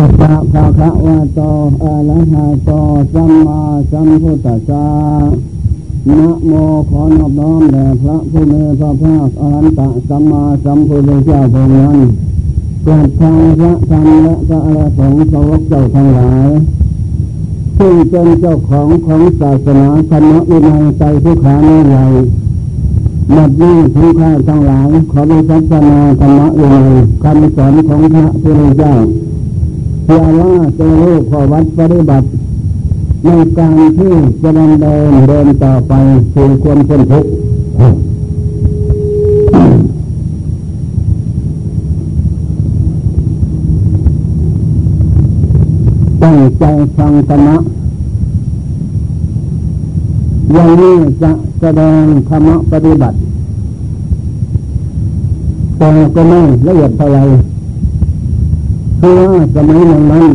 สัพพะคะวะโตอะระหะโตสัมมาสัมพุทธัสสะนะโมขอนอบน้อมแด่พระผู้มีพระภาคอรหันตสัมมาสัมพุทธเจ้าองค์นั้นเกิดทางพระธรรมและพระอรสงฆ์สาวกเจ้าทั้งหลายซึ่งเป็นเจ้าของของศาสนาธรรมวินัยใจทุกขานิใหญ่หมดนี้ทั้งข้าทั้งหลายขอมีศาสนาธรรมวินัยคำสอนของพระพุทธเจ้า เพื่อว่าจะรู้ข้อวัดปฏิบัติ ในการที่จะดำเดินเดินต่อไปสู่ความพ้นทุกข์ตั้งใจฟังธรรมะอย่างนี้จะแสดงธรรมะปฏิบัติแต่ก็ไม่ละเอียดเท่าไร เพราะว่าสมัยนั้นนั้น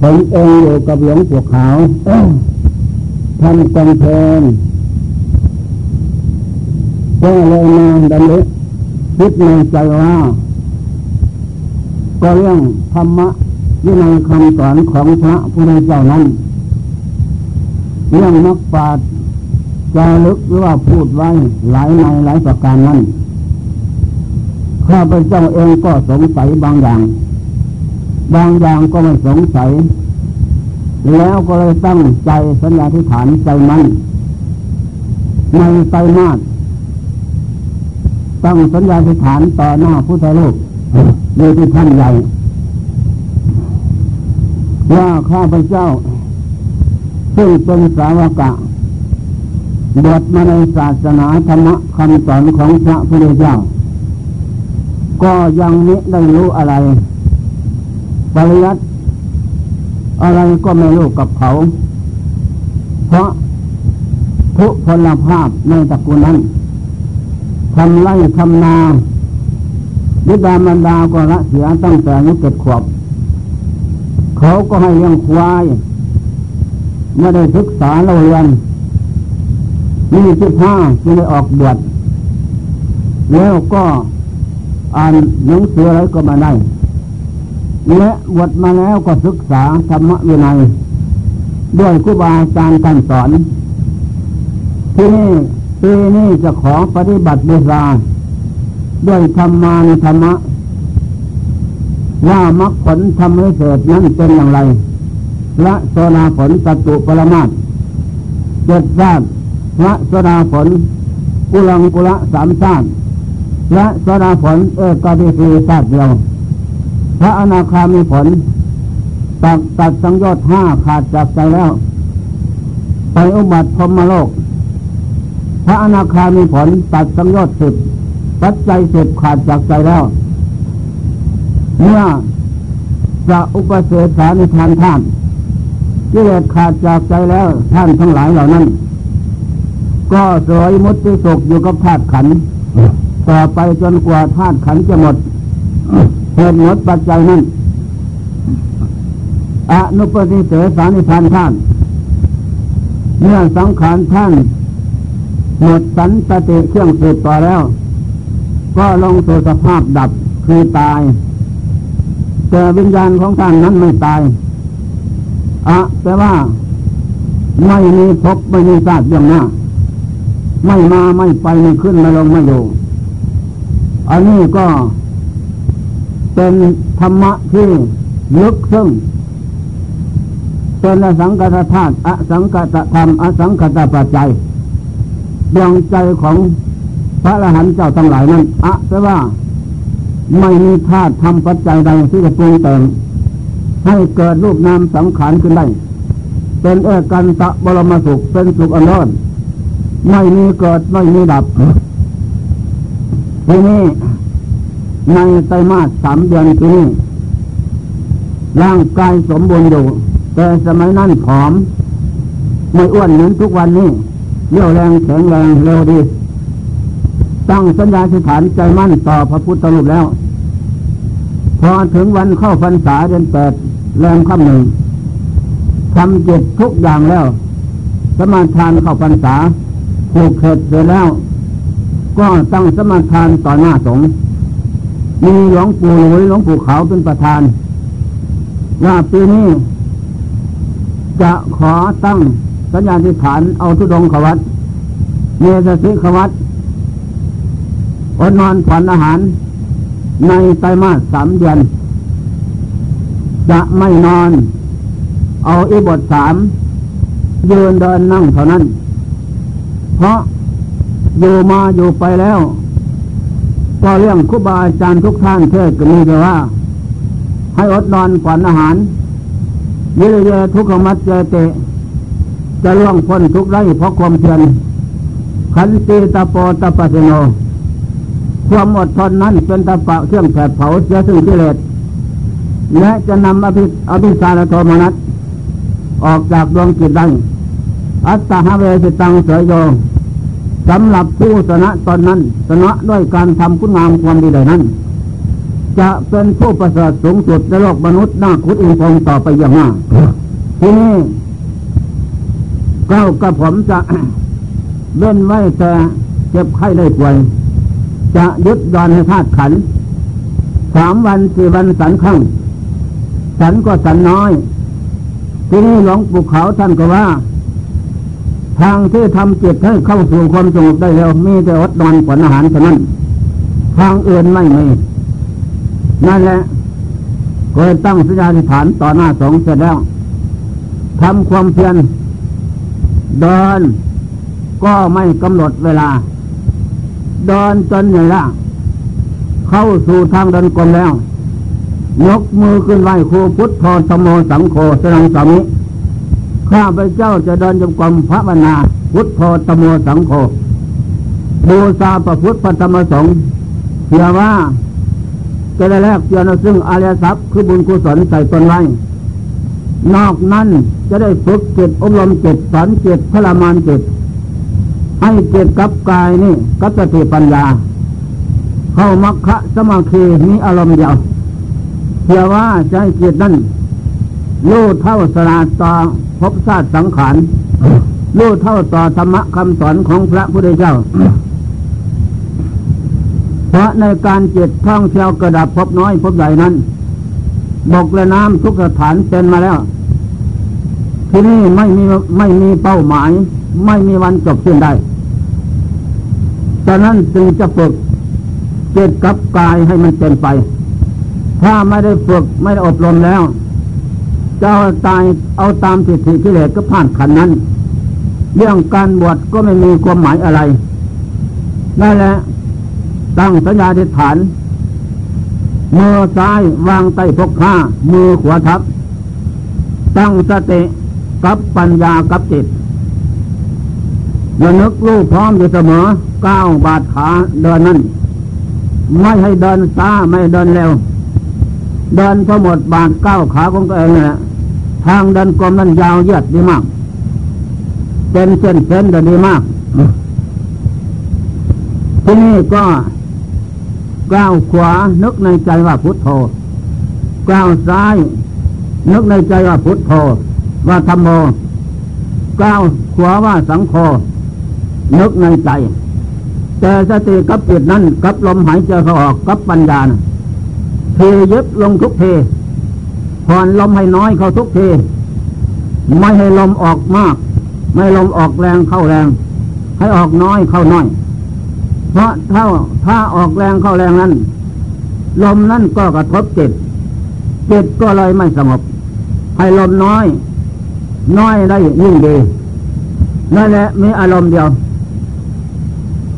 ผมเองอยู่กับหลวงปู่ขาวทำกำเพนก็เลยมาดำลึกคิดในใจว่าก็เรื่องธรรมะวินัยคำสอนของพระพุทธเจ้านั้น เรื่องนักปราชญ์จารึกหรือว่าพูดไว้หลายในหลายประการนั้น ข้าพเจ้าเองก็สงสัยบางอย่าง บางอย่างก็ไม่สงสัย แล้วก็เลยตั้งใจสัญญาธิฐานใจมันในไตรมาสตั้งสัญญาธิฐานต่อหน้าพุทธโลกโดยที่ท่านใหญ่ ว่าข้าพเจ้า ซึ่งเป็นสาวกะบวชมาในศาสนาธรรมคำสอนของพระพุทธเจ้า ก็ยังไม่ได้รู้อะไร ปริยัติอะไรก็ไม่รู้กับเขา เพราะทุพลภาพในตระกูลนั้นทำไร่ทำนาวิดามันดาก็ละเสียตั้งแต่อายุเจ็ดขวบ เขาก็ให้เลี้ยงควายไม่ได้ศึกษาเราเรียนนี่สิบห้าจึงได้ออกบวชแล้วก็ อ่านหนังสืออะไรก็มาได้ และบวชมาแล้วก็ศึกษาธรรมวินัย ด้วยครูบาอาจารย์ท่านสอน ที่นี่ปีนี้จะขอปฏิบัติบูชาด้วยธรรมานุธรรมะว่ามรรคผลทำให้เกิดนั้นเป็นอย่างไรละโซนาผลสตุปรมาตเจ็ดชาติละโซนาผลกุลังกุละสามชาติ และโซนาผลเอกาดิสีชาติเดียว พระอนาคามีผลตัดตัดสังโยชน์ห้าขาดจากใจแล้ว ไปอุบัติพรมโลก พระอนาคามีผลตัดสังโยชน์สิบปัจจัยสิบขาดจากใจแล้ว เมื่อจะอุปเสสานิทานท่านกิเลสขาดจากใจแล้วท่านทั้งหลายเหล่านั้น ก็สวยมุติสุขอยู่กับธาตุขัน ต่อไปจนกว่าธาตุขันจะหมดเหตุหมดปัจจัยนั้นอนุปติเสสานิทานท่านเมื่อสังขารท่าน หมดสันตติเครื่องสืบต่อแล้ว ก็ลงสู่สภาพดับคือตาย แต่วิญญาณของท่านนั้นไม่ตายอะแต่ว่าไม่มีพบไม่มีชาติอย่างหน้า ไม่มาไม่ไปไม่ขึ้นไม่ลงไม่อยู่ อันนี้ก็เป็นธรรมะที่ลึกซึ้งเป็นอสังกัตธาตุอสังกัตธรรมอสังกัตปัจจัยดวงใจของพระอรหันต์เจ้าทั้งหลายนั้นอะแต่ว่าไม่มีธาตุทำปัจจัยใดที่จะปรุงแต่งให้เกิดรูปนามสังขารขึ้นได้ เป็นเอกันตะบรมสุขเป็นสุขอันร้อนไม่มีเกิดไม่มีดับ ทีนี้ในไตรมาสสามเดือนที่นี้ร่างกายสมบูรณ์อยู่ แต่สมัยนั้นผอม ไม่อ้วนเหมือนทุกวันนี้เรี่ยวแรงแข็งแรงเร็วดี ตั้งสัญญาสิฐานใจมั่นต่อพระพุทธรูปแล้ว พอถึงวันเข้าพรรษาเดือนแปดแรงค่ำหนึ่งทำจิตทุกอย่างแล้วสมาทานเข้าพรรษาผูกเข็ดเสร็จแล้ว ก็ตั้งสมาทานต่อหน้าสงฆ์มีหลวงปู่หลุยหลวงปู่ขาวเป็นประธาน ว่าปีนี้จะขอตั้งสัญญาธิฐานเอาทุดงขวัตเมสสิขวัตอดนอนผ่อนอาหาร ในไตรมาสสามเดือน จะไม่นอน เอาอิบทสามยืนเดินนั่งเท่านั้น เพราะ อยู่มาอยู่ไปแล้ว ก็เรื่องครูบาอาจารย์ทุกท่านเทศก็มีแต่ว่า ให้อดนอนผ่อนอาหารเยอะเยทุกขมัดเจเตจะล่วงพ้นทุกไร้เพราะความเพียรขันตีตาโปตาปะเสโน ความอดทนนั้นเป็นตะปะเครื่องแผดเผาเสียซึ่งกิเลสและจะนำอภิอภิสารโทมนัสออกจากดวงจิตได้อัตตาหเวสิตังเสยโย สำหรับผู้สนะตอนนั้น สนะด้วยการทำคุณงามความดีใดนั้น จะเป็นผู้ประเสริฐสูงสุดในโลกมนุษย์น่าคุดอินทรงต่อไปอย่างมากทีนี้เก้ากระผมจะเว้นไว้แต่เจ็บไข้ได้ป่วย จะยึดดอนให้ธาตุขันสามวันสี่วันสันข้างสันก็สันน้อย ทีนี้หลวงปู่เขาท่านก็ว่า ทางที่ทำจิตให้เข้าสู่ความสงบได้แล้ว มีแต่อดนอนผลอาหารเท่านั้น ทางอื่นไม่มีนั่นแหละเคยตั้งสัญญาธิฐานต่อหน้าสงฆ์เสร็จแล้วทำความเพียรเดินก็ไม่กำหนดเวลา เดินจนเหนื่อยละเข้าสู่ทางเดินกลมแล้ว ยกมือขึ้นไหวครูพุทธพรธโมสังโฆสนังสามิ ข้าพเจ้าจะเดินจงกรมพระบรรณาพุทธโธตโมสังโฆบูชาประพุทธพระธรรมสงฆ์เชื่อว่าจะได้แลกเจียนซึ่งอารยทรัพย์คือบุญกุศลใส่ตนไว้นอกนั้นจะได้ฝึกเจิตอบรมเจิตสอนเจิตพลามานเจิตให้เจิตกับกายนี่กับสติปัญญา เข้ามัคคะสมาคีมีอารมณ์เดียวเชื่อว่าใจเจิตนั้นรู้เท่าสลาดต่อ ภพชาติสังขารรู้เท่าต่อธรรมะคำสอนของพระพุทธเจ้า เพราะในการจิตท่องเที่ยวกระดับพบน้อยพบใหญ่นั้นบกและน้ำทุกสถานเป็นมาแล้ว ที่นี่ไม่มีไม่มีเป้าหมาย ไม่มีวันจบสิ้นได้ฉะนั้นจึงจะฝึกจิตกับกายให้มันเป็นไป ถ้าไม่ได้ฝึกไม่ได้อบรมแล้ว จะเอาตายเอาตามสิทธิกิเลสก็ผ่านขันนั้น เรื่องการบวชก็ไม่มีความหมายอะไรนั่นแหละตั้งสัญญาธิฐาน มือซ้ายวางใต้พกผ้า มือขวาทับ ตั้งสติกับปัญญากับจิตระนึกรู้พร้อมอยู่เสมอก้าวบาดขาเดินนั้น ไม่ให้เดินซ้าไม่เดินเร็ว เดินพอหมดบาดก้าวขาของตัวเองนี่แหละ ทางเดินกลมนั้นยาวเยืดดีมาก เป็นเส้นเส้นดีมาก ที่นี่ก็ก้าวขวานึกในใจว่าพุทโธก้าวซ้าย นึกในใจว่าพุทโธว่าธรรมโมก้าวขวาว่าสังโฆนึกในใจ แต่สติกับจิตนั้นกับลมหายใจเขาออกกับปัญญาเทยึดลงทุกเท ผ่อนลมให้น้อยเข้าทุกที ไม่ให้ลมออกมาก ไม่ลมออกแรงเข้าแรง ให้ออกน้อยเข้าน้อย เพราะเท่าถ้าออกแรงเข้าแรงนั้น ลมนั้นก็กระทบจิตจิตก็เลยไม่สงบ ให้ลมน้อย น้อยได้ยิ่งดีนั่นแหละมีอารมณ์เดียว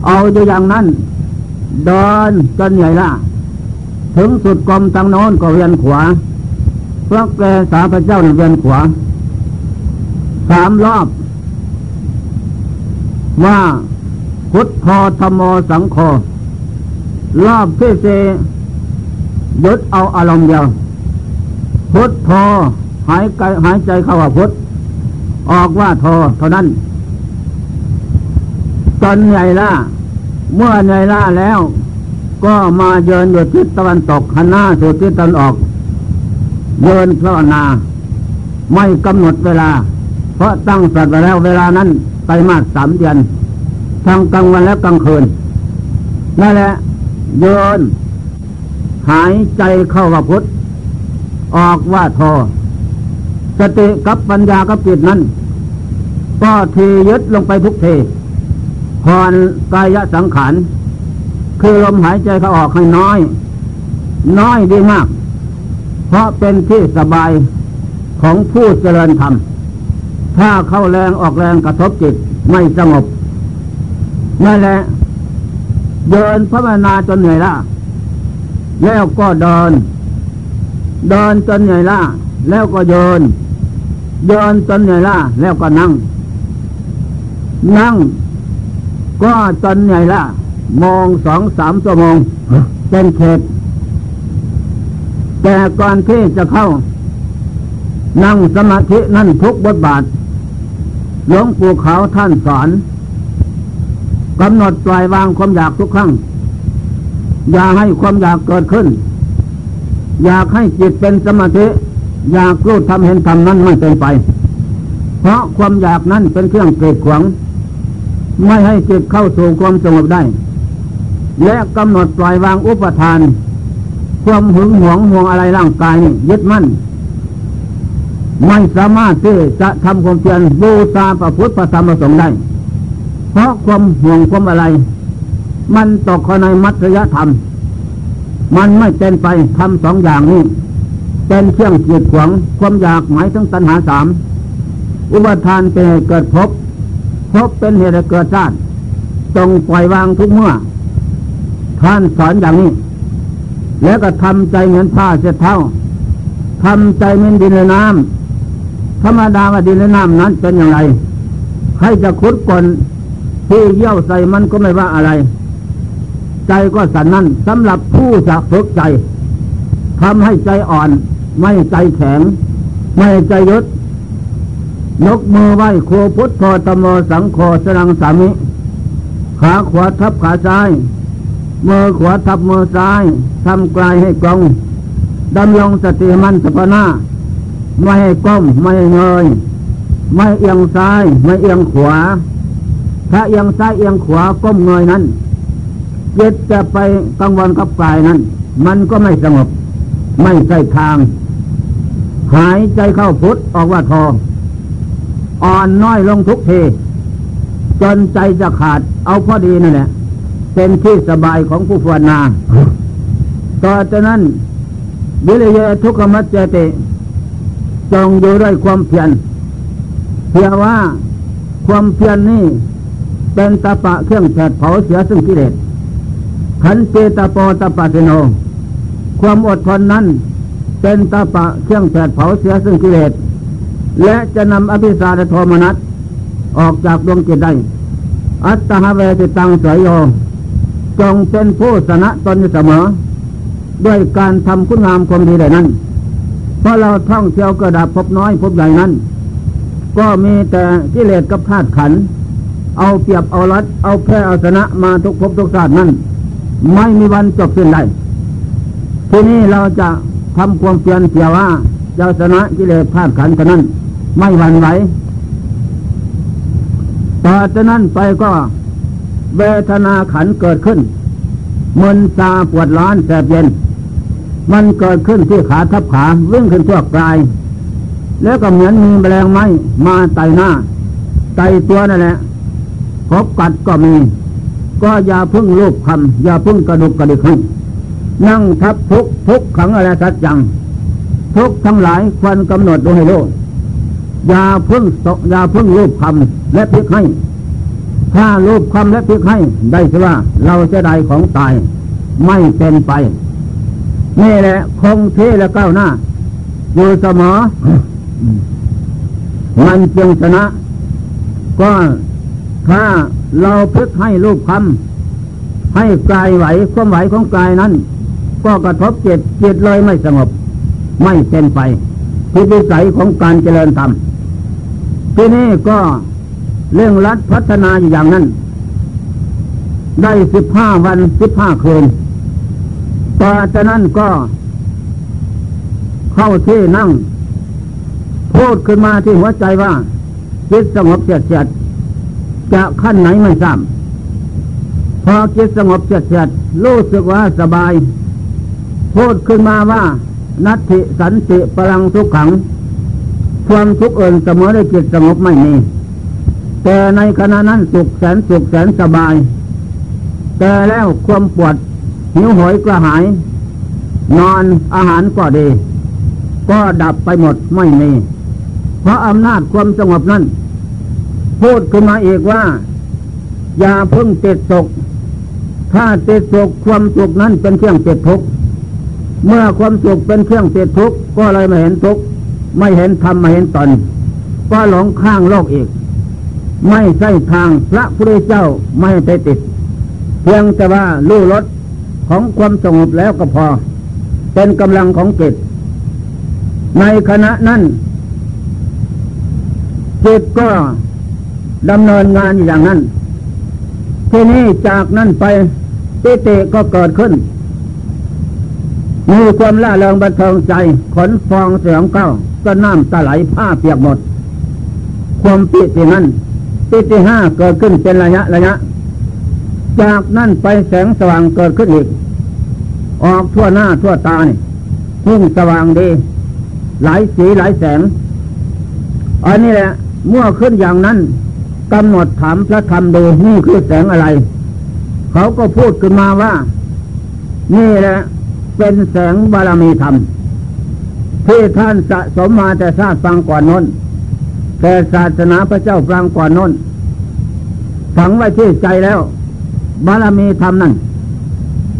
เอาอยู่อย่างนั้นเดินจนใหญ่ละถึงสุดกลมทางโน้นก็เวียนขวา พระแกสาพระเจ้าในเวียนขวาสามรอบ ว่าพุทธธรรมสังโฆรอบที่สี่ยึดเอาอารมณ์เดียว พุทธหายใจหายใจเข้าว่าพุทธออกว่าโทเท่านั้นตอนใหญ่ละเมื่อใหญ่ละแล้ว ก็มาเยินอยู่ทิศตะวันตกหันหน้าสู่ทิศตะวันออก เดินภาวนา ไม่กำหนดเวลา เพราะตั้งสัตว์ไว้แล้วเวลานั้นไปมาสามเดือนทั้งกลางวันและกลางคืนนั่นแหละโยนหายใจเข้าว่าพุทธออกว่าโทสติกับปัญญากับจิตนั้น ก็ทียึดลงไปทุกเทพรกายสังขารคือลมหายใจเขาออกให้น้อย น้อยดีมาก เพราะเป็นที่สบายของผู้เจริญธรรม ถ้าเข้าแรงออกแรงกระทบจิตไม่สงบนั่นแหละเดินพระนาจนเหนื่อยล้าแล้วก็เดิน เดินจนเหนื่อยล้าแล้วก็โยนโยนจนเหนื่อยล้าแล้วก็นั่ง นั่ง ก็จนเหนื่อยล้ามองสองสามชั่วโมงเป็นเขต แต่ก่อนที่จะเข้า นั่งสมาธินั่นทุกบทบาท หลวงปู่เขาท่านสอนกำหนดปล่อยวางความอยากทุกครั้ง อย่าให้ความอยากเกิดขึ้น อยากให้จิตเป็นสมาธิ อยากรู้ทำเห็นทำนั้นไม่เป็นไป เพราะความอยากนั้นเป็นเครื่องเกิดขวางไม่ให้จิตเข้าสู่ความสงบได้ และกำหนดปล่อยวางอุปทาน ความหึงหวงห่วงอะไรร่างกายนี่ยึดมั่นไม่สามารถที่จะทำความเพียรบูชาพระพุทธพระธรรมพระสงฆ์ได้ เพราะความห่วงความอะไร มันตกในมัธยธรรม มันไม่เป็นไปทำสองอย่างนี้ เป็นเครื่องเกียดขวางความอยากหมายถึงตัณหาสามอุปทานเป็นเกิดพบพบเป็นเหตุเกิดชาติตรงปล่อยวางทุกเมื่อท่านสอนอย่างนี้ แล้วก็ทำใจเหมือนผ้าเส็จเท้าทำใจเหมือนดินและน้ำธรรมดาว่าดินและน้ำนั้นเป็นอย่างไรใครจะขุดก่อนที่เยี่ยวใส่มันก็ไม่ว่าอะไร ใจก็สันนั่นสำหรับผู้จะฝึกใจทำให้ใจอ่อน ไม่ใจแข็ง ไม่ใจยศยกมือไหว้ครูพุทธโธตโมสังโฆสนังสามิ ขาขวาทับขาซ้าย มือขวาทับมือซ้ายทำกลายให้กลงดำลงสติมันสปนาไม่ให้ก้มไม่ให้เงยไม่เอียงซ้ายไม่เอียงขวา ถ้าเอียงซ้ายเอียงขวาก้มเงยนั้นจิตจะไปกังวลกับกายนั้น มันก็ไม่สงบ ไม่ใช่ทาง หายใจเข้าพุทธออกว่าทองอ่อนน้อยลงทุกทีจนใจจะขาดเอาพอดีนั่นแหละ เป็นที่สบายของผู้ภาวนาต่อจากนั้นวิริยะทุกขมัจเจติจงอยู่ด้วยความเพียรเพียว่าความเพียรนนี่เป็นตาปะเครื่องแผดเผาเสียซึ่งกิเลสขันเจตาปตาปะเสโน ความอดทนนั้น เป็นตาปะเครื่องแผดเผาเสียซึ่งกิเลสและจะนำอภิสารโทมนัสออกจากดวงจิตได้ อัตตาเวติตังสยโย จงเป็นผู้สนะตนเสมอ ด้วยการทำคุณงามความดีใดนั้น เพราะเราท่องเที่ยวกระดับพบน้อยพบใหญ่นั้น ก็มีแต่กิเลสกับธาตุขัน เอาเปรียบเอารัดเอาแพ้เอาชนะมาทุกภพทุกชาตินั้น ไม่มีวันจบสิ้นได้ทีนี้เราจะทำความเพียรเสียว่าเจ้าชนะกิเลสธาตุขันธ์นั้น ไม่หวั่นไหวต่อจากนั้นไปก็ เวทนาขันเกิดขึ้นมึนตาปวดร้อนแสบเย็น มันเกิดขึ้นที่ขาทับขาวิ่งขึ้นทั่วกาย แล้วก็เหมือนมีแมลงไม้มาไต่หน้า ไต่ตัวนั่นแหละพบกัดก็มี ก็อย่าพึ่งลูกคำอย่าพึ่งกระดุกกระดิกให้นั่งทับทุกทุกขังอะไรสัจจัง ทุกทั้งหลายควรกำหนดดูให้รู้อย่าพึ่งตอย่าพึ่งรูปคำและพิกให้ ถ้ารูปคำและพิกให้ได้สิว่า เราจะได้ของตายไม่เป็นไป นี่แหละคงเทและก้าวหน้า อยู่เสมอมันจึงชนะ ก็ถ้าเราพึกให้รูปคำให้กายไหวความไหวของกายนั้น ก็กระทบจิตจิตเลยไม่สงบ ไม่เป็นไปทิวิสัยของการเจริญธรรมที่นี่ก็ เรื่องรัดพัฒนาอยู่อย่างนั้น ได้สิบห้าวันสิบห้าคืนต่อจากนั้นก็เข้าที่นั่ง พูดขึ้นมาที่หัวใจว่าจิตสงบเสียดเสียดจะขั้นไหนไม่ทราบพอจิตสงบเฉียดเฉียดรู้สึกว่าสบาย พูดขึ้นมาว่า นัตถิสันติพลังทุกขัง ความทุกข์เอินเสมอได้จิตสงบไม่มี แต่ในขณะนั้นสุขแสนสุขแสนสบาย แต่แล้วความปวดหิวโหยกระหาย นอนอาหารก็ดี ก็ดับไปหมดไม่มี เพราะอำนาจความสงบนั้น พูดขึ้นมาอีกว่า อย่าพึ่งติดสุขถ้าติดสุขความสุขนั้นเป็นเครื่องติดทุกข์เมื่อความสุขเป็นเครื่องติดทุกข์ก็เลยไม่เห็นทุกข์ไม่เห็นธรรมไม่เห็นตนก็หลงข้างโลกอีก ไม่ใช่ทางพระพุทธเจ้าไม่ไปติด เพียงแต่ว่าลู่รถของความสงบแล้วก็พอ เป็นกำลังของจิต ในขณะนั้นจิตก็ดำเนินงานอย่างนั้น ทีนี้จากนั้นไปปิติก็เกิดขึ้น มีความล่าเริงบันเทิงใจ ขนฟองเสียงเก้า ก็น้ำตาไหลผ้าเปียกหมด ความปิตินั้น ปิติห้าเกิดขึ้นเป็นระยะระยะ จากนั้นไปแสงสว่างเกิดขึ้นอีก ออกทั่วหน้าทั่วตาเนี่ยพุ่งสว่างดี หลายสีหลายแสง อันนี้แหละเมื่อขึ้นอย่างนั้นกำหนดถามพระธรรมดูนี่คือแสงอะไร เขาก็พูดขึ้นมาว่า นี่แหละเป็นแสงบารมีธรรมที่ท่านสะสมมาแต่ชาติฟังก่อนนั้น แต่ศาสนาพระเจ้าฟังก่อนน้นฝังไว้ที่ใจแล้ว บารมีธรรมนั้น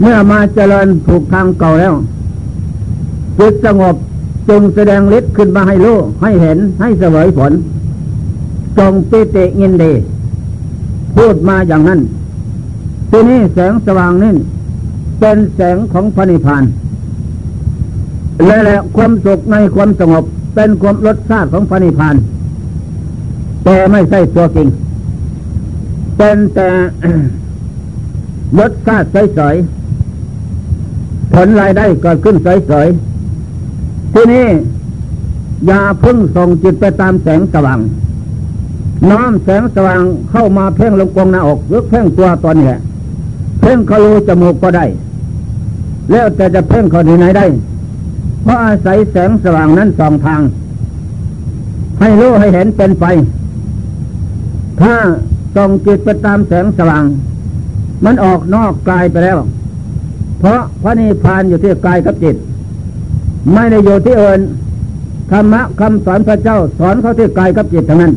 เมื่อมาเจริญถูกทางเก่าแล้วจิตสงบจงแสดงฤทธิ์ขึ้นมาให้รู้ให้เห็นให้เสวยผล จงปิติยินดี พูดมาอย่างนั้น ทีนี้แสงสว่างนี่เป็นแสงของพระนิพพานและแหละความสุขในความสงบเป็นความรสชาติของพระนิพพาน แต่ไม่ใช่ตัวจริง เป็นแต่รสชาติใสๆผลรายได้เกิดขึ้นใสๆที่นี้อย่าพึ่งส่งจิตไปตามแสงสว่างน้อมแสงสว่างเข้ามาเพ่งลงกงหน้าอกหรือเพ่งตัวตอนนี้เพ่งเขารูจมูกก็ได้ แล้วแต่จะเพ่งเขาที่ไหนได้ เพราะอาศัยแสงสว่างนั้นสองทาง ให้รู้ให้เห็นเป็นไป ถ้าส่องจิตไปตามแสงสว่าง มันออกนอกกายไปแล้ว เพราะพระนิพพานอยู่ที่กายกับจิต ไม่ได้อยู่ที่เอินธรรมะคำสอนพระเจ้าสอนเขาที่กายกับจิตทั้งนั้น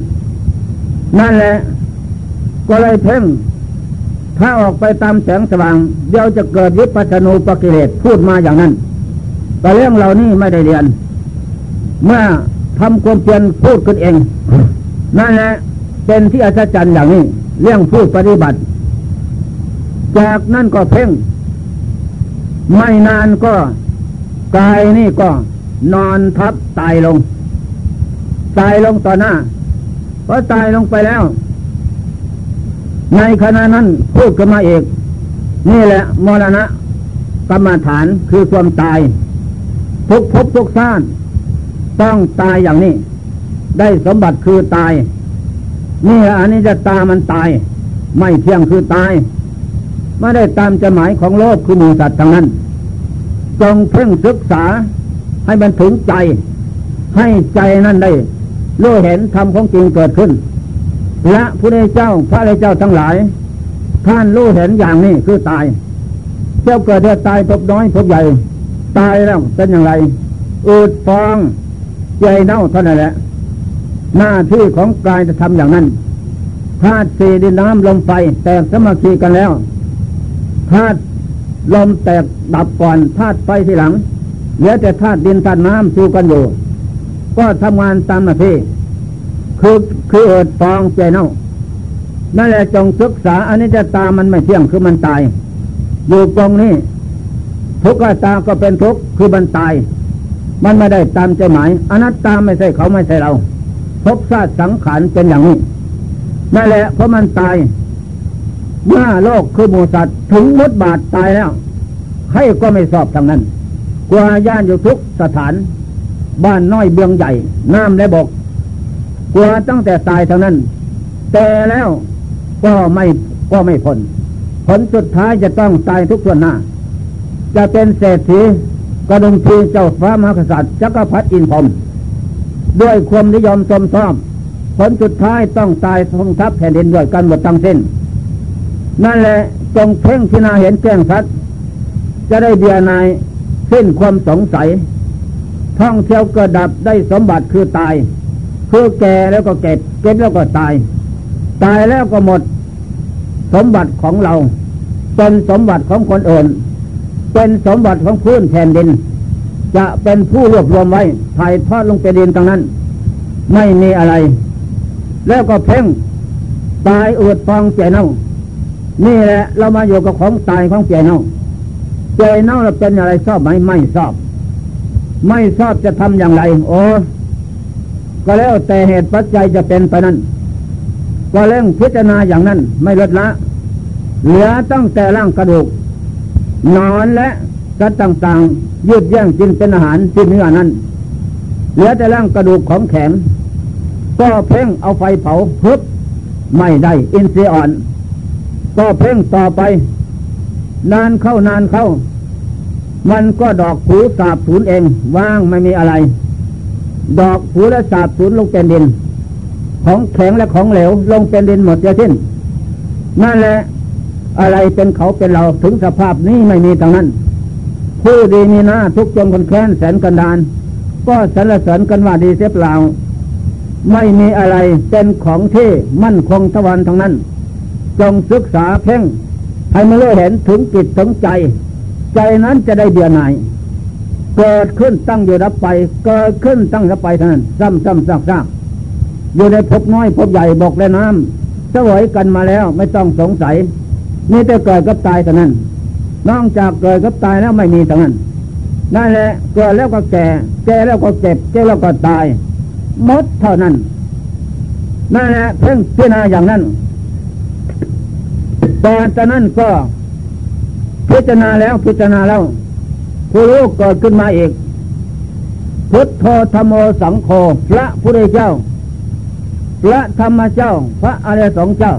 นั่นแหละ ก็เลยเพ่งถ้าออกไปตามแสงสว่าง เดี๋ยวจะเกิดวิปัสสนูปกิเลสพูดมาอย่างนั้นแต่เรื่องเหล่านี้ไม่ได้เรียน เมื่อทำความเพียรพูดขึ้นเอง นั่นแหละ เป็นที่อัศจรรย์อย่างนี้ เรื่องพูดปฏิบัติ จากนั้นก็เพ่ง ไม่นานก็กายนี่ก็นอนทับตายลง ตายลงต่อหน้าพอตายลงไปแล้ว ในขณะนั้นพูดกันมาเอก นี่แหละมรณะกรรมฐานคือความตาย ทุกภพทุกชาติต้องตายอย่างนี้ ได้สมบัติคือตาย นี่อันนี้จะตามันตาย ไม่เที่ยงคือตาย ไม่ได้ตามจะหมายของโลกคือมูสัตว์ทั้งนั้น จงเพ่งศึกษาให้มันถึงใจ ให้ใจนั่นได้รู้เห็นธรรมของจริงเกิดขึ้น และพระเจ้าพระเจ้าทั้งหลาย ท่านรู้เห็นอย่างนี้คือตาย เจ้าเกิดเดือตายพบน้อยพบใหญ่ ตายแล้วเป็นอย่างไรอืดฟองใจเน่าเท่านั้นแหละ หน้าที่ของกายจะทำอย่างนั้นธาตุสี่ดินน้ำลมไฟแตกสมาธิกันแล้วธาตุลมแตกดับก่อนธาตุไฟทีหลังเหลือแต่ธาตุดินธาตุน้ำสู้กันอยู่ ก็ทำงานตามหน้าที่คือคือเอิดฟองใจเน่านั่นแหละจงศึกษาอันนี้จะตามันไม่เที่ยงคือมันตาย อยู่ตรงนี้ ทุกข์ตาก็เป็นทุกข์คือมันตาย มันไม่ได้ตามใจหมายอนัตตาไม่ใช่เขาไม่ใช่เรา ภพชาติสังขารเป็นอย่างนี้นั่นแหละเพราะมันตาย เมื่อโลกคือหมูสัตว์ถึงมดบาทตายแล้วใครก็ไม่สอบทางนั้นกว่าย่านอยู่ทุกสถาน บ้านน้อยเบืองใหญ่ น้ำและบกกลัวตั้งแต่ตายท่านั้น แต่แล้วก็ไม่ก็ไม่พ้นผลสุดท้ายจะต้องตายทุกส่วนหน้า จะเป็นเศรษฐีกระดุมพีเจ้าฟ้ามหากษัตริย์จักรพรรดิอินพรม ด้วยความนิยมชมชอบผลสุดท้ายต้องตายทงทัพแผ่นดินด้วยกันหมดทั้งสิ้น นั่นแหละจงเพ่งพินาเห็นแจ้งชัด จะได้เบียนายสิ้นความสงสัย ท่องเที่ยวเกิดดับได้สมบัติคือตาย คือแก่แล้วก็เก็บ เก็บแล้วก็ตาย ตายแล้วก็หมด สมบัติของเรา เป็นสมบัติของคนอื่น เป็นสมบัติของพื้นแผ่นดิน จะเป็นผู้รวบรวมไว้ถ่ายทอดลงไปดินตรงนั้น ไม่มีอะไร แล้วก็เพ่งตายอืดฟองเจเน่านี่แหละเรามาอยู่กับของตายของเจเน่าเจเน่าเราเป็นอะไรชอบไหมไม่ชอบ ไม่ชอบจะทำอย่างไร โอ้ก็แล้วแต่เหตุปัจจัยจะเป็นไปนั้น ก็เร่งพิจารณาอย่างนั้น ไม่ลดละ เหลือตั้งแต่ร่างกระดูกนอนและ สัตว์ต่างๆยืดแย่งกินเป็นอาหารที่เนื้อนั้น เหลือแต่ร่างกระดูกของแข็ง ก็เพ่งเอาไฟเผาพึบไม่ได้อินทรีย์อ่อน ก็เพ่งต่อไป นานเข้านานเข้า มันก็ดอกผูสาบสูญเองว่างไม่มีอะไร ดอกผูและสาบสูญลงเป็นดิน ของแข็งและของเหลวลงเป็นดินหมดจะสิ้นนั่นแหละอะไรเป็นเขาเป็นเราถึงสภาพนี้ไม่มีทางนั้น ผู้ดีมีหน้าทุกจนคนแค้นแสนกันดาน ก็สรรเสริญกันว่าดีเสียเปล่า ไม่มีอะไรเป็นของที่มั่นคงทวันทั้งนั้น จงศึกษาเพ่งให้มันรู้เห็นถึงจิตถึงใจ ใจนั้นจะได้เบียนายเกิดขึ้นตั้งอยู่รับไป เกิดขึ้นตั้งรับไปเท่านั้นซ้ำซ้ำซากซากอยู่ในภพน้อยภพใหญ่บอกและน้ำเสวยกันมาแล้วไม่ต้องสงสัยนี่แต่เกิดกับตายเท่านั้น นอกจากเกิดกับตายแล้วไม่มีเท่านั้นนั่นแหละเกิดแล้วก็แก่ แก่แล้วก็เจ็บเจ็บแล้วก็ตายหมดเท่านั้นนั่นแหละเพ่งพิจารณาอย่างนั้นตอนจากนั้นก็ พิจารณาแล้วพิจารณาแล้วผู้รู้เกิดขึ้นมาอีก พุทโธธรรมโอสังโฆพระพุทธเจ้า พระธรรมเจ้า พระอริยสงฆ์เจ้า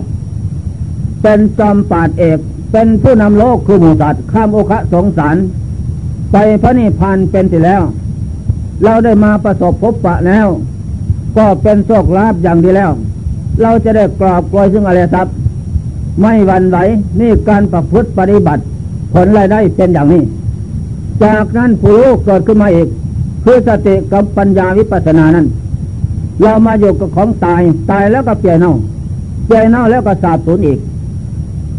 เป็นจอมปาดเอก เป็นผู้นำโลกคือหมูสัตว์ข้ามโอคะสงสาร ไปพระนิพพานเป็นที่แล้ว เราได้มาประสบพบปะแล้ว ก็เป็นโชคลาภอย่างดีแล้ว เราจะได้กรอบกลอยซึ่งอะไรทรัพย์ ไม่หวันไหวนี่การประพฤติปฏิบัติ ผลรายได้เป็นอย่างนี้ จากนั้นผู้รู้เกิดขึ้นมาอีก คือสติกับปัญญาวิปัสสนานั้น เรามาอยู่กับของตายตายแล้วก็เปลี่ยนเน่าเปลี่ยนเน่าแล้วก็สาบสูญอีก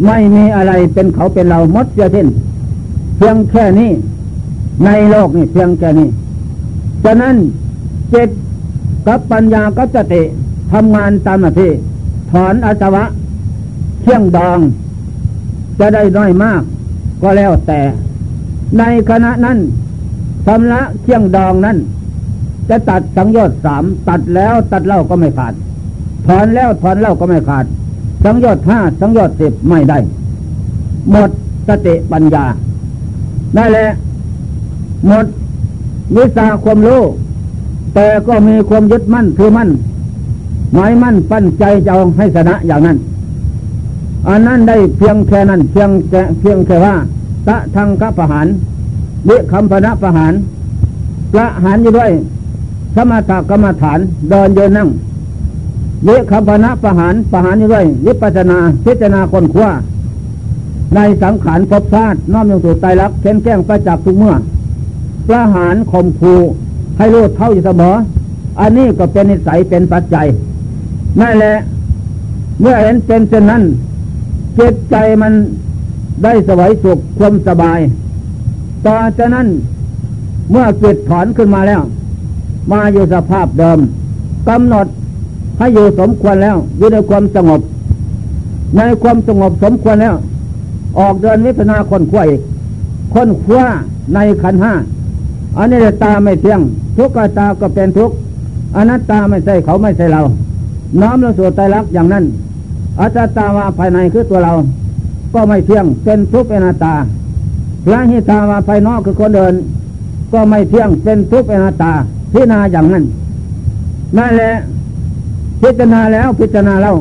ไม่มีอะไรเป็นเขาเป็นเราหมดเสียสิ้นเพียงแค่นี้ ในโลกนี่เพียงแค่นี้ฉะนั้นจิตกับปัญญากับสติทำงานตามหน้าที่ถอนอาสวะเที่ยงดอง จะได้น้อยมาก ก็แล้วแต่ ในขณะนั้นทำละเที่ยงดองนั้น จะตัดสังโยชน์สามตัดแล้วตัดเล่าก็ไม่ขาด ถอนแล้วถอนเล่าก็ไม่ขาด สังยชน์ห้าสังยชน์สิบไม่ได้ หมดสติปัญญา ได้แหละหมดวิชาความรู้แต่ก็มีความยึดมั่นถือมั่นหมายมั่นปั้นใจจะเอาให้ชนะอย่างนั้น อันนั้นได้เพียงแค่นั้นเพียงแค่เพียงแค่ว่าตะทังกะประหารวิคำพนะประหารประหารอยู่ด้วยสมถกรรมฐานเดินเดินนั่ง วิคำพนะประหารประหารยู่ด้วยวิปัสนาพิจารณาคนขว้าในสังขารภพชาติน้อมลงสู่ไตรลักษณ์เช่นแก้งประจักษ์ทุกเมื่อ ประหารข่มคูให้รู้เท่าอยู่เสมอ อันนี้ก็เป็นนิสัยเป็นปัจจัยนั่นแหละ เมื่อเห็นเป็นเช่นนั้นเจิตใจมันได้สวยสุขความสบาย ต่อจากนั้นเมื่อจิตถอนขึ้นมาแล้ว มาอยู่สภาพเดิมกำหนด ให้อยู่สมควรแล้วอยู่ในความสงบ ในความสงบสมควรแล้ว ออกเดินวิพนาคนขวาอีกคนขว้าในขันห้าอันนี้ตาไม่เที่ยง ทุกขตาก็เป็นทุกอนัตตาไม่ใช่เขาไม่ใช่เรา น้อมลงสู่ใจรักอย่างนั้นอัตตาวาภายในคือตัวเรา ก็ไม่เที่ยงเป็นทุกข์เป็นอนัตตาพระหิตาวาภายนอกคือคนเดิน ก็ไม่เที่ยงเป็นทุกข์เป็นอนัตตาพิจารณาอย่างนั้นนั่นแหละ พิจารณาแล้วพิจารณาแล้ว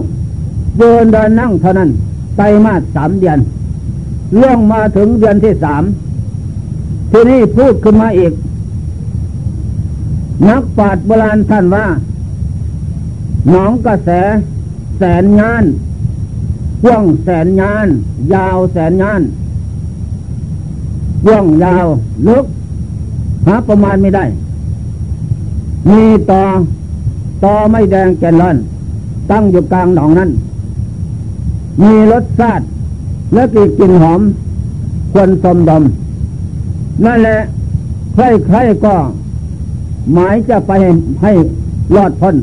เดินเดินนั่งเท่านั้นไตรมาสสามเดือนล่วงมาถึงเดือนที่สามทีนี้พูดขึ้นมาอีก นักปราชญ์โบราณท่านว่า หนองกระแส แสนงานกว้างแสนงาน ยาวแสนงานกว้างยาวลึกหาประมาณไม่ได้ มีต่อ ต่อไม่แดงแก่นร้อน ตั้งอยู่กลางหนองนั้น มีรสชาติและกลิ่นหอม ควรสมดม นั่นแหละใครๆก็ หมายจะไปให้รอดพ้น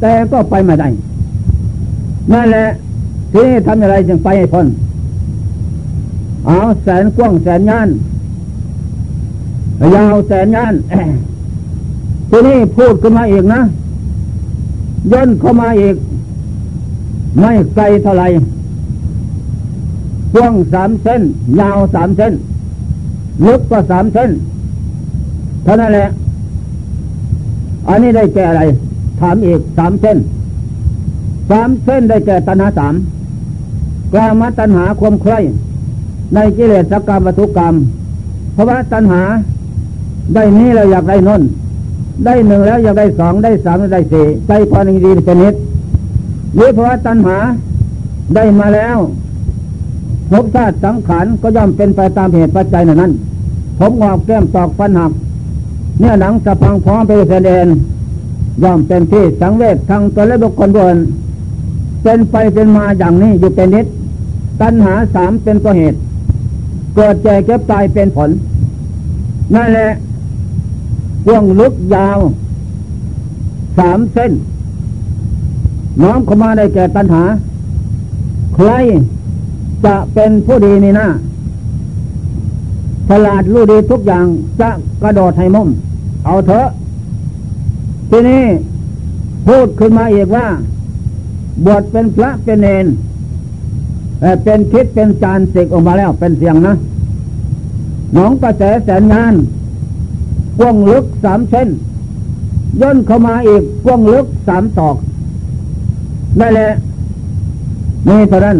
แต่ก็ไปไม่ได้นั่นแหละที่ทำอะไรจึงไปให้พ้นเอาแสนกว้างแสนงานยาวแสนงานทีนี้พูดขึ้นมาอีกนะ ย่นเข้ามาอีก ไม่ไกลเท่าไหร่กว้างสามเส้น ยาวสามเส้น ลึกก็สามเส้นเท่านั้นแหละ อันนี้ได้แก่อะไร ถามอีกสามเส้นสามเส้นได้แก่ตัณหาสามกลามตัณหาความใคร่ในกิเลสกรรมวัตถุกรรมเพราะว่าตัณหาได้นี้เราอยากได้นน ได้หนึ่งแล้วอยากได้สองได้สามได้สี่ใจพอหนึ่งดีเป็นนิดหรือเพราะว่าตัณหาได้มาแล้วภพชาติสังขารก็ย่อมเป็นไปตามเหตุปัจจัยนั้นผมงอกแก้มตอกฟันหัก เนี่ยหนังสะพังพร้อมไปแสดงย่อมเป็นที่สังเวชทางตัวและบุคคลบนเป็นไปเป็นมาอย่างนี้อยู่เป็นนิด ตัณหาสามเป็นตัวเหตุ เกิดแก่เก็บตายเป็นผล นั่นแหละ วงลึกยาวสามเส้น น้อมเข้ามาได้แก่ตัณหา ใครจะเป็นผู้ดีในหน้าฉลาดรู้ดีทุกอย่างจะกระโดดให้มุม เอาเถอะ ทีนี้พูดขึ้นมาอีกว่า บวชเป็นพระเป็นเนนเป็นคิดเป็นจานสิกออกมาแล้วเป็นเสียงนะหนองกระแสแสนงาน กว้างลึกสามเส้น ย่นเข้ามาอีกกว้างลึกสามตอกนั่นแหละนี่เท่านั้น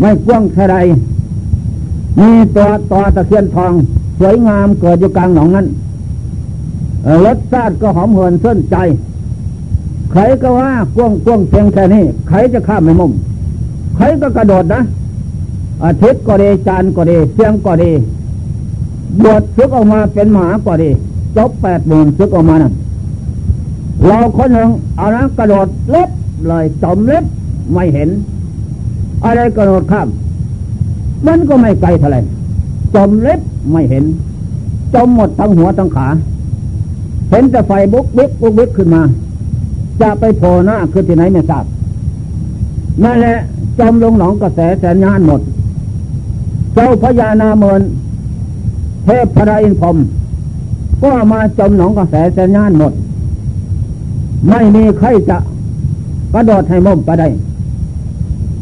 ไม่กว้างแค่ใดมีตัวต่อตะเคียนทอง สวยงามเกิดอยู่กลางหนองนั้นรสชาติก็หอมเหวนเส้นใจ ใครก็ว่ากว้างกว้างเพียงแค่นี้ ใครจะข้ามไม่มุม ใครก็กระโดดนะอาทิตย์ก็ดีจานก็ดีเสียงก็ดี บวชซึกออกมาเป็นหมากว่าดีจบแปดหมื่นซึกออกมานะเราคนหนึ่งเอานะกระโดดเล็บเลยจมเล็บไม่เห็น อะไรกระโดดข้าม มันก็ไม่ไกลเท่าไรจมเล็บไม่เห็น จมหมดทั้งหัวทั้งขา เห็นแต่ไฟบุกบิกบุกบิกขึ้นมา จะไปโผล่หน้าคือที่ไหนไม่ทราบนั่นแหละจมลงหนองกระแสแสนยานหมด เจ้าพญานาเมิน ทพพระอินทร์พรมก็มาจมหนองกระแสแสนยานหมด ไม่มีใครจะกระโดดให้มุมไปได้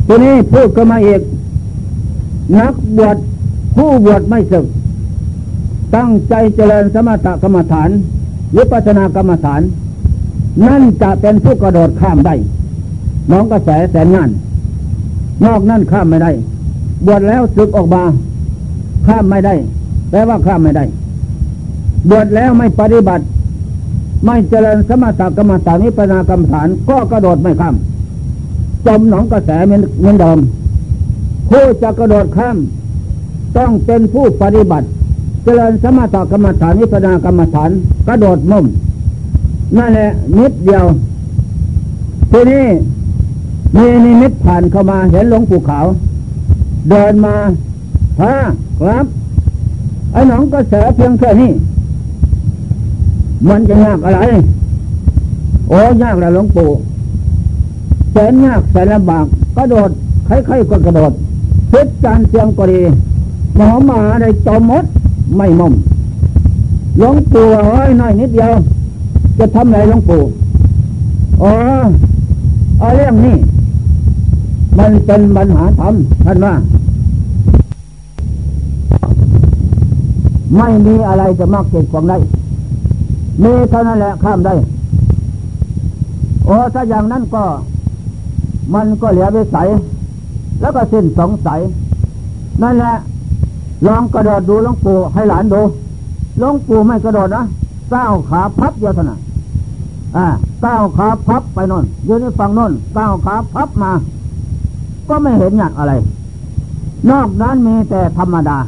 ทีนี้พูดก็มาอีกนักบวชผู้บวชไม่สึก ตั้งใจเจริญสมถกรรมฐานหรือปัจนากรรมฐาน นั่นจะเป็นผู้กระโดดข้ามได้น้องกระแสแสนงาน นอกนั่นข้ามไม่ได้ บวชแล้วสึกออกมา ข้ามไม่ได้ แปลว่าข้ามไม่ได้ บวชแล้วไม่ปฏิบัติ ไม่เจริญสมถกรรมฐานนิพพานกรรมฐาน ก็กระโดดไม่ข้าม จมหนองกระแสเหมือนเหมือนเดิมผู้จะกระโดดข้าม ต้องเป็นผู้ปฏิบัติ เจริญสมถกรรมฐานนิพพานกรรมฐาน กระโดดมุมนั่นแหละนิดเดียวทีนี้มีนิมิตผ่านเข้ามาเห็นหลวงปู่ขาว เดินมาพระครับ ไอ้หนองก็เสือเพียงแค่นี้ มันจะยากอะไร โอ้ยากแล้วหลวงปู่แสนยากแสนลำบากกระโดดใครๆก็กระโดดเพิษจานเสียงก็ดีหมอมาได้จมมดไม่มมหลวงปู่เอ้ยน้อยนิดเดียว จะทำไรหลวงปู่อ๋อเอาเรื่องนี้ มันเป็นปัญหาธรรมท่านว่า ไม่มีอะไรจะมากเกิดความได้มีเท่านั้นแหละข้ามได้ โอ้ถ้าอย่างนั้นก็ มันก็เหลือวิสัย แล้วก็สิ้นสงสัย นั่นแหละ ลองกระโดดดูลงปู่ให้หลานดูลงปู่ไม่กระโดดนะเต้าขาพับเดียวเท่านั้นอ่าเต้าขาพับไปนนยืนในฝั่งนนเต้าขาพับมา ก็ไม่เห็นหยักอะไร นอกนั้นมีแต่ธรรมดา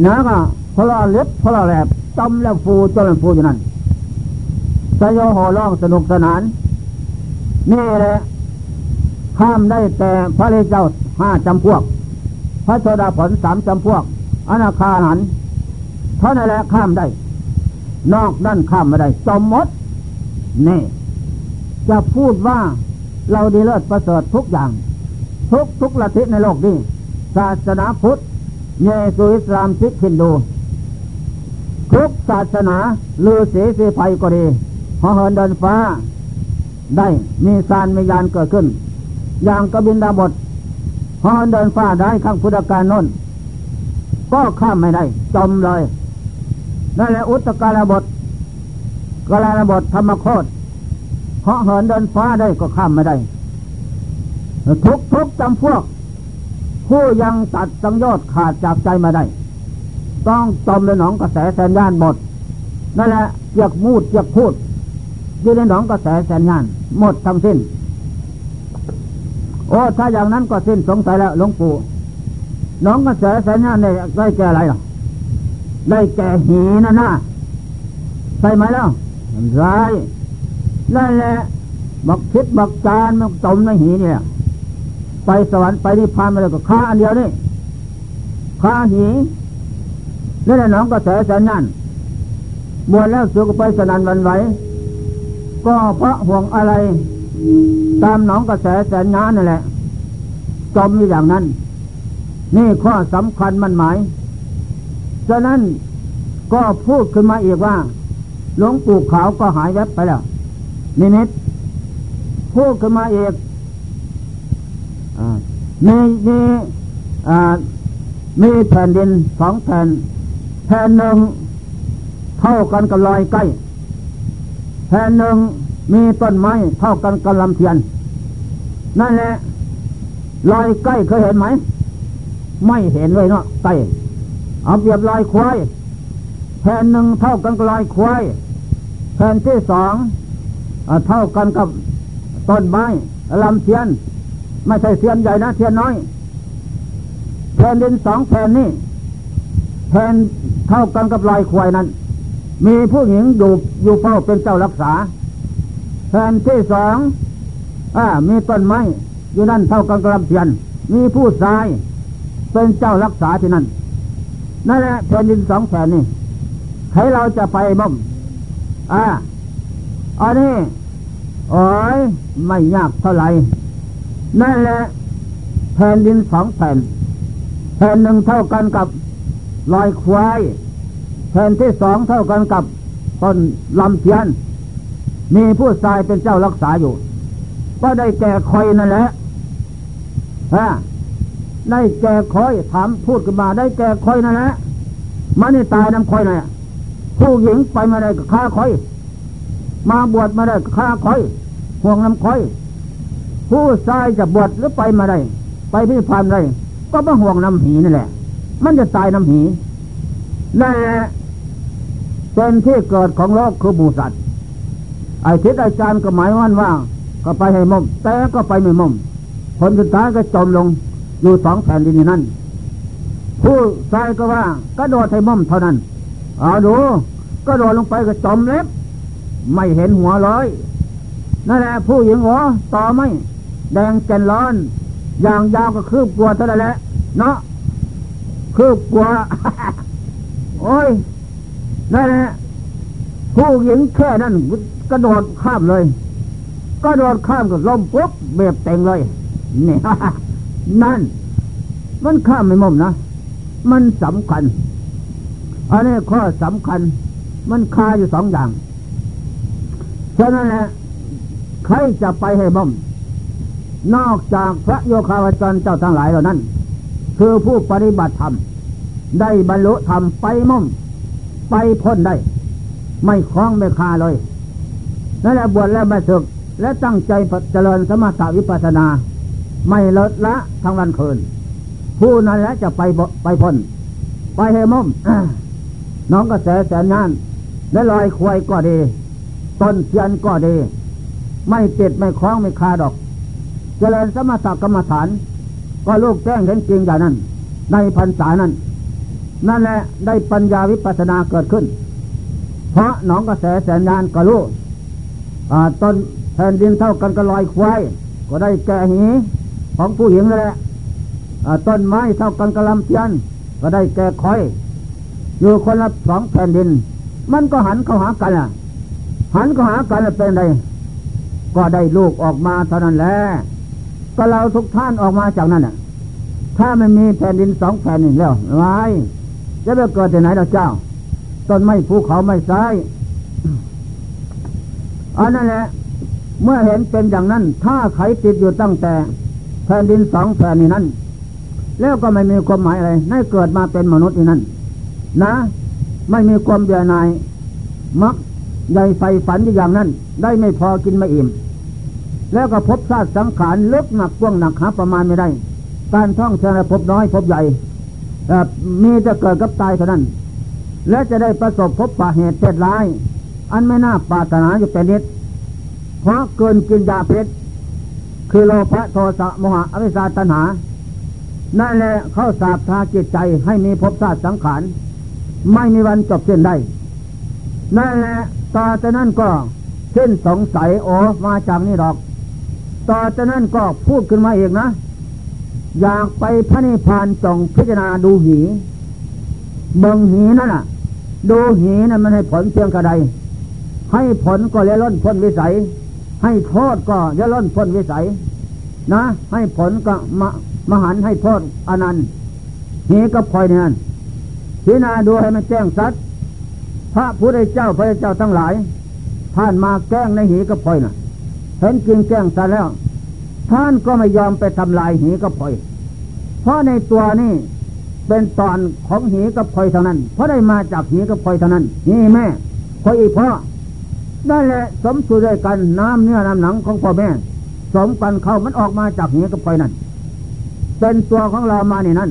เนื้อก็พลอเล็บพลอแหลบจมแล้วฟูจนฟูอยู่นั่นสยโหร้องสนุกสนาน นี่แหละข้ามได้แต่พระเลเจ้าห้าจำพวก พระโสดาผลสามจำพวก อนาคาหันเท่านั้นแหละข้ามได้ นอกนั่นข้ามไม่ได้จมมดนี่จะพูดว่าเราดีเลิศประเสริฐทุกอย่าง ทุกทุกละทิในโลกนี้ศาสนาพุทธ เยซูอิสลามซิกฮินดูทุกศาสนาลือสีสีไฟก็ดีหอเหินเดินฟ้า ได้มีสารมียานเกิดขึ้น อย่างกบินดาบทหอเหินเดินฟ้าได้ข้างพุทธการน้นก็ข้ามไม่ได้ จมเลยนั่นแหละอุตกาลบทกาลบทธรรมโคตเหาะเหินเดินฟ้าได้ก็ข้ามไม่ได้ ทุกทุกจำพวก ผู้ยังตัดสังโยชน์ขาดจากใจมาได้ ต้องจมในหนองกระแสแสนย่านหมดนั่นแหละเจียกมูดเจียกพูดอยู่ในหนองกระแสแสนย่านหมดทั้งสิ้น โอ้ถ้าอย่างนั้นก็สิ้นสงสัยแล้วหลวงปู่หนองกระแสแสนย่านได้ได้แก่อะไรหรอได้แก่หีนั่นนะใช่ไหมแล้วใช่นั่นแหละบักคิดบักจานบักจมในหีเนี่ย ไปสวรรค์ไปนิพพานไปเลยก็ฆ่าอันเดียวนี่ฆ่าหีนั่นแหละน้องก็แสแสนนั่นบวชแล้วสุกไปสนันวันไหว ก็เพราะห่วงอะไร ตามน้องกระแสแสนงานนั่นแหละ จมอยู่อย่างนั้น นี่ข้อสำคัญมันหมาย ฉะนั้นก็พูดขึ้นมาอีกว่า หลวงปู่ขาวก็หายแวบไปแล้วนิมิตพูดขึ้นมาอีก มีมีมีแผ่นดินสองแผ่นแผ่นหนึ่งเท่ากันกับลอยใกล้แผ่นหนึ่งมีต้นไม้เท่ากันกับลำเทียน นั่นแหละลอยใกล้เคยเห็นไหม ไม่เห็นเลยเนาะใกล้เอาเปรียบลอยควายแผ่นหนึ่งเท่ากันกับลอยควายแผ่นที่สองเท่ากันกับต้นไม้ลำเทียน ไม่ใช่เทียนใหญ่นะเทียนน้อยแผ่นดินสองแผ่นนี้แผ่นเท่ากันกับลอยควายนั้น มีผู้หญิงอยู่อยู่เฝ้าเป็นเจ้ารักษาแผ่นที่สองอ่ามีต้นไม้อยู่นั่นเท่ากันกับลำเทียน มีผู้ชายเป็นเจ้ารักษาที่นั่นนั่นแหละแผ่นดินสองแผ่นนี้ใครเราจะไปมั่มอ่าอันนี้โอ้ยไม่ยากเท่าไหร่ นั่นแหละแผ่นดินสองแผ่นแผ่นหนึ่งเท่ากันกับลอยควายแผ่นที่สองเท่ากันกับต้นลำเทียน มีผู้ชายเป็นเจ้ารักษาอยู่ ก็ได้แก่คอยนั่นแหละฮะได้แก่คอยถามพูดกันมาได้แก่คอยนั่นแหละมันนี่ตายน้ำคอยนั่นผู้หญิงไปมาได้กับข้าคอย มาบวชมาได้ฆ่าคอยห่วงน้ำคอย ผู้ชายจะบวชหรือไปมาได้ไปพิพานได้ก็มาห่วงน้ำหีนี่แหละ มันจะตายน้ำหีนั่นแหละเป็นที่เกิดของโลกคือบูสัตว์ไอ้ทิศอาจารย์ก็หมายว่าว่า ก็ไปให้มุมแต่ก็ไปไม่มุมผลสุดท้ายก็จมลงอยู่สองแผ่นดินนั่นผู้ชายก็ว่าก็โดดให้มุมเท่านั้น เอาดูก็โดดลงไปก็จมเล็บ ไม่เห็นหัวเลยนั่นแหละผู้หญิงหัวต่อไม่ แดงแก่นร้อน อย่างยาวก็คืบกลัวเท่านั้นแหละเนาะคืบกลัวโอ้ยนั่นแหละผู้หญิงแค่นั้นกระโดดข้ามเลยก็โดดข้ามกับลมปุ๊บเบบเต็งเลยนี่นั่น มันข้ามไม่มุมนะมันสำคัญอันนี้ข้อสำคัญ มันคาอยู่สองอย่างฉะนั้นแหละใครจะไปให้บ่ม นอกจากพระโยคาวจรเจ้าทั้งหลายเหล่านั้น คือผู้ปฏิบัติธรรม ได้บรรลุธรรมไปม่มไปพ้นได้ ไม่คล้องไม่คาเลยนั่นแหละบวชแล้วม่ศึกและตั้งใจเจริญสมถาวิปัสนา ไม่ลดละทั้งวันคืน ผู้นั้นและจะไปไปพ้นไปให้ม่มน้องกระแสแสนงานและลอยควายก็ดี ต้นเทียนก็ดี ไม่ติดไม่คล้องไม่คาดอก เจริญสมถกรรมฐาน ก็ลูกแจ้งเห็นจริงอย่างนั้น ในพรรษานั้น นั่นแหละได้ปัญญาวิปัสนาเกิดขึ้น เพราะหนองกระแสแสนยานก็รู้ต้นแผ่นดินเท่ากันก็ลอยควายก็ได้แก่หีของผู้หญิงนั่นแหละต้นไม้เท่ากันกระลำเทียนก็ได้แก่คอย อยู่คนละสองแผ่นดิน มันก็หันเข้าหากันอะหันเข้าหากันเป็นไงก็ได้ลูกออกมาเท่านั้นแหละ ก็เราทุกท่านออกมาจากนั้นอะ ถ้าไม่มีแผ่นดินสองแผ่นดินแล้วไงจะไปเกิดที่ไหนเราเจ้า ต้นไม้ภูเขาไม่ใช่อันนั้นแหละเมื่อเห็นเป็นอย่างนั้น ถ้าใครติดอยู่ตั้งแต่แผ่นดินสองแผ่นนี้นั้น แล้วก็ไม่มีความหมายอะไรให้เกิดมาเป็นมนุษย์นี่นั่นนะ ไม่มีความเบื่อหน่ายมักใหญ่ไฟฝันอย่างนั้น ได้ไม่พอกินไม่อิ่ม แล้วก็พบชาติสังขารลึกหนักกว้างหนักหาประมาณไม่ได้ การท่องเที่ยวพบน้อยพบใหญ่มีจะเกิดกับตายเท่านั้น และจะได้ประสบพบปะเหตุเพศร้าย อันไม่น่าปรารถนาจะเป็นนิดเพราะเกินกินยาเพชรคือโลภะโทสะโมหะอวิชชาตัณหา นั่นแหละเข้าสาบทาจิตใจให้มีภพชาติสังขาร ไม่มีวันจบสิ้นได้ นั่นแหละต่อจากนั้นก็เส้นสงสัยโอมาจากนี่หรอก ต่อจากนั้นก็พูดขึ้นมาเองนะ อยากไปพระนิพพานจงพิจารณาดูหีเบิงหีนั่นน่ะ ดูหีนั่นมันให้ผลเพียงกระไดให้ผลก็เลี้ยล้นพ้นวิสัย ให้โทษก็เลี้ยล้นพ้นวิสัย นะ ให้ผลก็มมหันให้โทษอนันต์หีก็พลอยเนี่ยพิจารณาดูให้มันแจ้งสัตว์พระพุทธเจ้าพระเจ้าทั้งหลาย ท่านมาแกล้งในหีก็พลอยน่ะ เห็นจริงแจ้งสัตว์แล้ว ท่านก็ไม่ยอมไปทำลายหีก็พลอย เพราะในตัวนี่เป็นตอนของหีกับพลอยเท่านั้น เพราะได้มาจากหีกับพลอยเท่านั้น นี่แม่พลอยอีพ่อได้แหละสมสู่ด้วยกันน้ำเนื้อน้ำหนังของพ่อแม่ สมกันเข้ามันออกมาจากหีกับพลอยนั่นเป็นตัวของเรามาในนั้น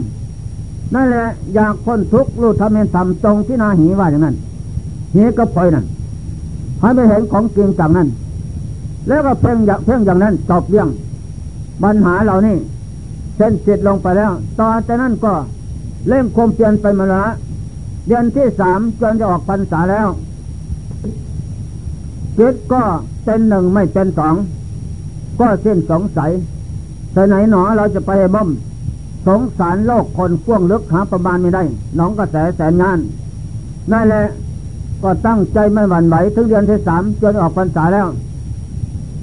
นั่นแหละอยากพ้นทุกข์รู้ทำเป็นทำตรงที่นาหีว่าอย่างนั้นหีก็พลอยนั่นให้ไปเห็นของจริงจากนั้น แล้วก็เพ่งอย่างเพ่งอย่างนั้นจบเรื่องปัญหาเหล่านี้เส้นจิตลงไปแล้ว ต่อจากนั้นก็เล่มคมเปลี่ยนไปมาละเดือนที่สามจนจะออกพรรษาแล้วจิตก็เป็นหนึ่งไม่เป็นสองก็เส้นสงสัยแต่ไหนหนอเราจะไปบ่มสงสารโลกคนพ่วงลึกหาประมาณไม่ได้ น้องกระแสแสนงานนั่นแหละก็ตั้งใจไม่หวั่นไหวถึงเดือนที่สามจนออกพรรษาแล้ว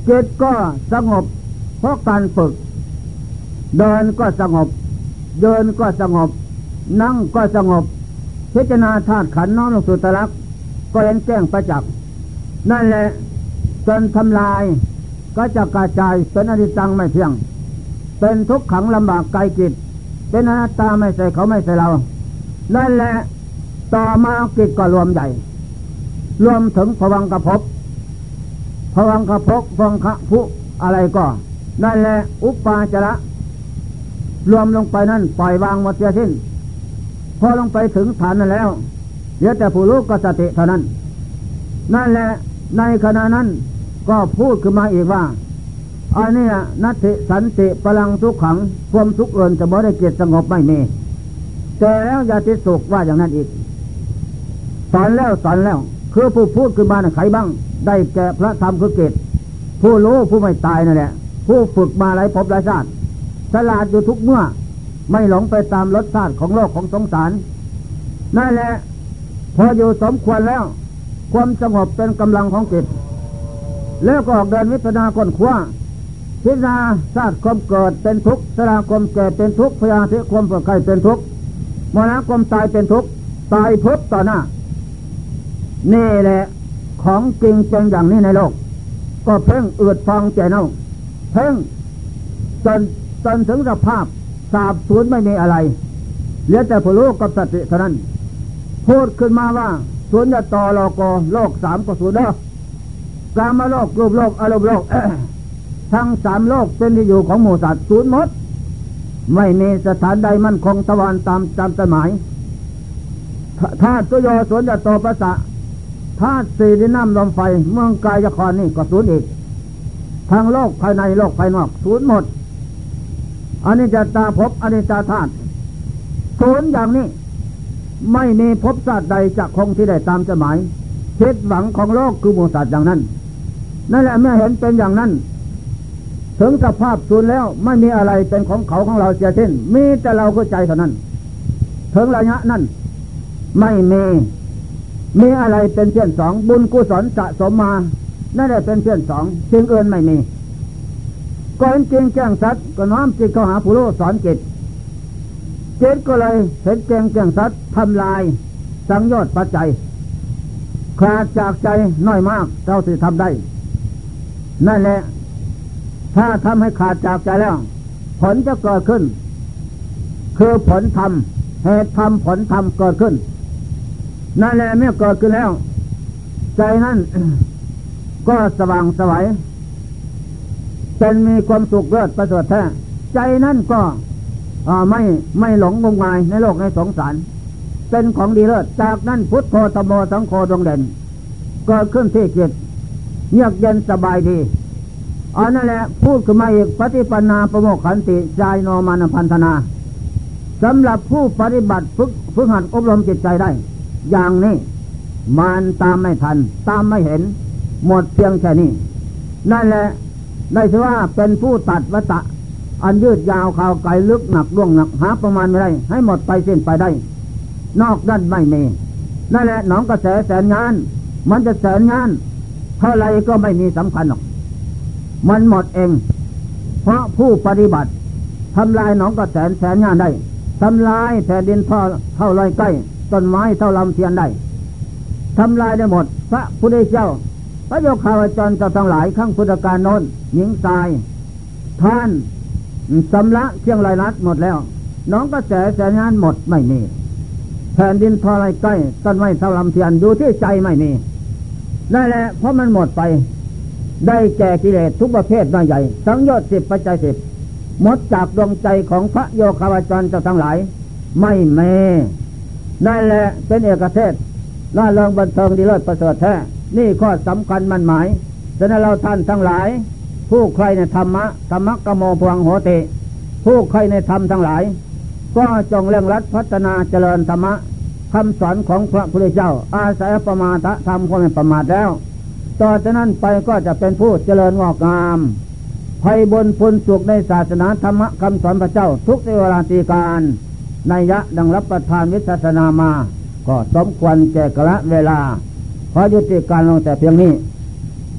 จิตก็สงบ เพราะการฝึก เดินก็สงบ เดินก็สงบ นั่งก็สงบ พิจารณาธาตุขันน้อมลงสู่ตลักก็เห็นแจ้งประจักษ์นั่นแหละจนทำลาย ก็จะกระจายเป็นอนิจจังไม่เที่ยง เป็นทุกขังลำบากไกลจิต เป็นอนัตตาไม่ใส่เขาไม่ใส่เรา นั่นแหละต่อมากิจก็รวมใหญ่ รวมถึงพวังกระพบ พวังกระพกฟังคะผุอะไรก็นั่นแหละอุปปาจระรวมลงไปนั่นปล่อยวางหมดเสียสิ้น พอลงไปถึงฐานนั้นแล้วเหลือแต่ผู้รู้ก็สติเท่านั้น นั่นแหละในขณะนั้นก็พูดขึ้นมาอีกว่าอันนี้นัตติสันติพลังทุกขังความทุกข์เอินจะบ่ได้เกียรติสงบไม่มีแต่แล้วอย่าติดสุขว่าอย่างนั้นอีกสอนแล้วสอนแล้ว คือผู้พูดขึ้นมาใครบ้าง ได้แก่พระธรรมคือเกตผู้รู้ผู้ไม่ตายนั่นแหละผู้ฝึกมาหลายภพหลายชาติฉลาดอยู่ทุกเมื่อ ไม่หลงไปตามรสชาติของโลกของสงสาร นั่นแหละ พออยู่สมควรแล้ว ความสงบเป็นกำลังของจิต แล้วก็ออกเดินวิปัสสนาค้นคว้าพิจารณาชาติความเกิดเป็นทุกข์สราความแก่เป็นทุกข์พยาธิความปวดไข้เป็นทุกข์มรณะความตายเป็นทุกข์ตายพบต่อหน้า นี่แหละของจริงเป็นอย่างนี้ในโลก ก็เพ่งอืดฟองใจเน่าเพ่งจนจนถึงสภาพสาบสูญไม่มีอะไรเหลือแต่ผู้รู้กับสติเท่านั้นพูดขึ้นมาว่าสูญจะต่อโลกโลกสามก็สูญเด้อกามาโลกรูปโลกอารมณ์โลกทั้งสามโลกเป็นที่อยู่ของหมูสัตว์ศูนย์หมด ไม่มีสถานใดมั่นคงตะวันตามตามสมัยธาตุโยสวนจะโตประสะ ธาตุสี่ดินน้ำลมไฟ เมืองกายครนี่ก็ศูนย์อีกทางโลกภายในโลกภายนอกศูนย์หมดอันนี้จะตาพบอันนี้จะธาตุศูนย์อย่างนี้ ไม่มีพบศาสตร์ใดจะคงที่ได้ตามจะหมายคิดหวังของโลกคือมูสัตว์อย่างนั้นนั่นแหละเมื่อเห็นเป็นอย่างนั้น ถึงสภาพศูนย์แล้วไม่มีอะไรเป็นของเขาของเราเสียสิ้นมีแต่เราก็ใจเท่านั้น ถึงระยะนั้นไม่มี มีอะไรเป็นเช่นสองบุญกุศลสะสมมานั่นแหละเป็นเช่นสองสิ่งอื่นไม่มีก่อนจริงแจ้งสัตว์ก็น้อมจิตเข้าหาผู้รู้สอนจิตจิตก็เลยเห็นแจ้งแจ้งสัตว์ทำลาย สังโยชน์ปัจจัยขาดจากใจน้อยมากเราสิทำได้ นั่นแหละ ถ้าทำให้ขาดจากใจแล้ว ผลจะเกิดขึ้น คือผลทำเหตุทำผลทำเกิดขึ้น นั่นแหละเมื่อเกิดขึ้นแล้ว ใจนั้นก็สว่างสวัยเป็นมีความสุขเลิศประเสริฐแท้ใจนั่นก็ไม่ไม่หลงงมงายในโลกในสงสาร เป็นของดีเลิศจากนั้นพุทโธธโมสังโฆดวงเด่นเกิดขึ้นที่จิตเยือกเย็นสบายดีอันนั่นแหละพูดขึ้นมาอีกปฏิปันาประโมกขันติใจโนมานพันธนาสำหรับผู้ปฏิบัติฝึกฝึกหัดอบรมจิตใจได้ อย่างนี้มันตามไม่ทัน ตามไม่เห็น หมดเพียงแค่นี้ นั่นแหละ ได้ชื่อว่าเป็นผู้ตัดวัตะ อันยืดยาวข่าวไกลลึกหนักล่วงหนักหาประมาณไม่ได้ ให้หมดไปสิ้นไปได้ นอกด้านไม่มี นั่นแหละหนองกระแสแสนงาน มันจะแสนงาน เท่าไรก็ไม่มีสำคัญหรอก มันหมดเอง เพราะผู้ปฏิบัติทำลายหนองกระแสแสนงานได้ทำลายแผ่นดินท่าเท่าไรใกล้ ต้นไม้เท่าลำเทียนได้ทำลายได้หมด พระพุทธเจ้า พระโยคาวจรเจ้าทั้งหลายข้างพุทธการโน้นหญิงทราย ท่านสำละเชียงรายรัดหมดแล้ว น้องกระแสแสงานหมดไม่มีแผ่นดินทอไรใกล้ต้นไม้เท่าลำเทียนดูที่ใจไม่มีนั่นแหละเพราะมันหมดไป ได้แก่กิเลสทุกประเภทน้อยใหญ่ สังโยชน์สิบปัจจัยสิบหมดจากดวงใจของพระโยคาวจรเจ้าทั้งหลาย ไม่เม นั่นแหละเป็นเอกเทศล่าเริงบันเทิงดีเลิศประเสริฐแท้ นี่ข้อสำคัญมันหมายฉะนั้นเราท่านทั้งหลาย ผู้ใครในธรรมะธรรมะกโมพวังโหติ ผู้ใครในธรรมทั้งหลาย ก็จงเร่งรัดพัฒนาเจริญธรรมะคำสอนของพระพุทธเจ้า อาศัยประมาทธรรมความเป็นประมาทแล้ว ต่อจากนั้นไปก็จะเป็นผู้เจริญงอกงามภัยบนพุนสุขในศาสนาธรรมะคำสอนพระเจ้าทุกเวลาตีการ ในยะดังรับประทานวิสัสนามา ก็สมควรแก่กระเวลาขอยุติการลงแต่เพียงนี้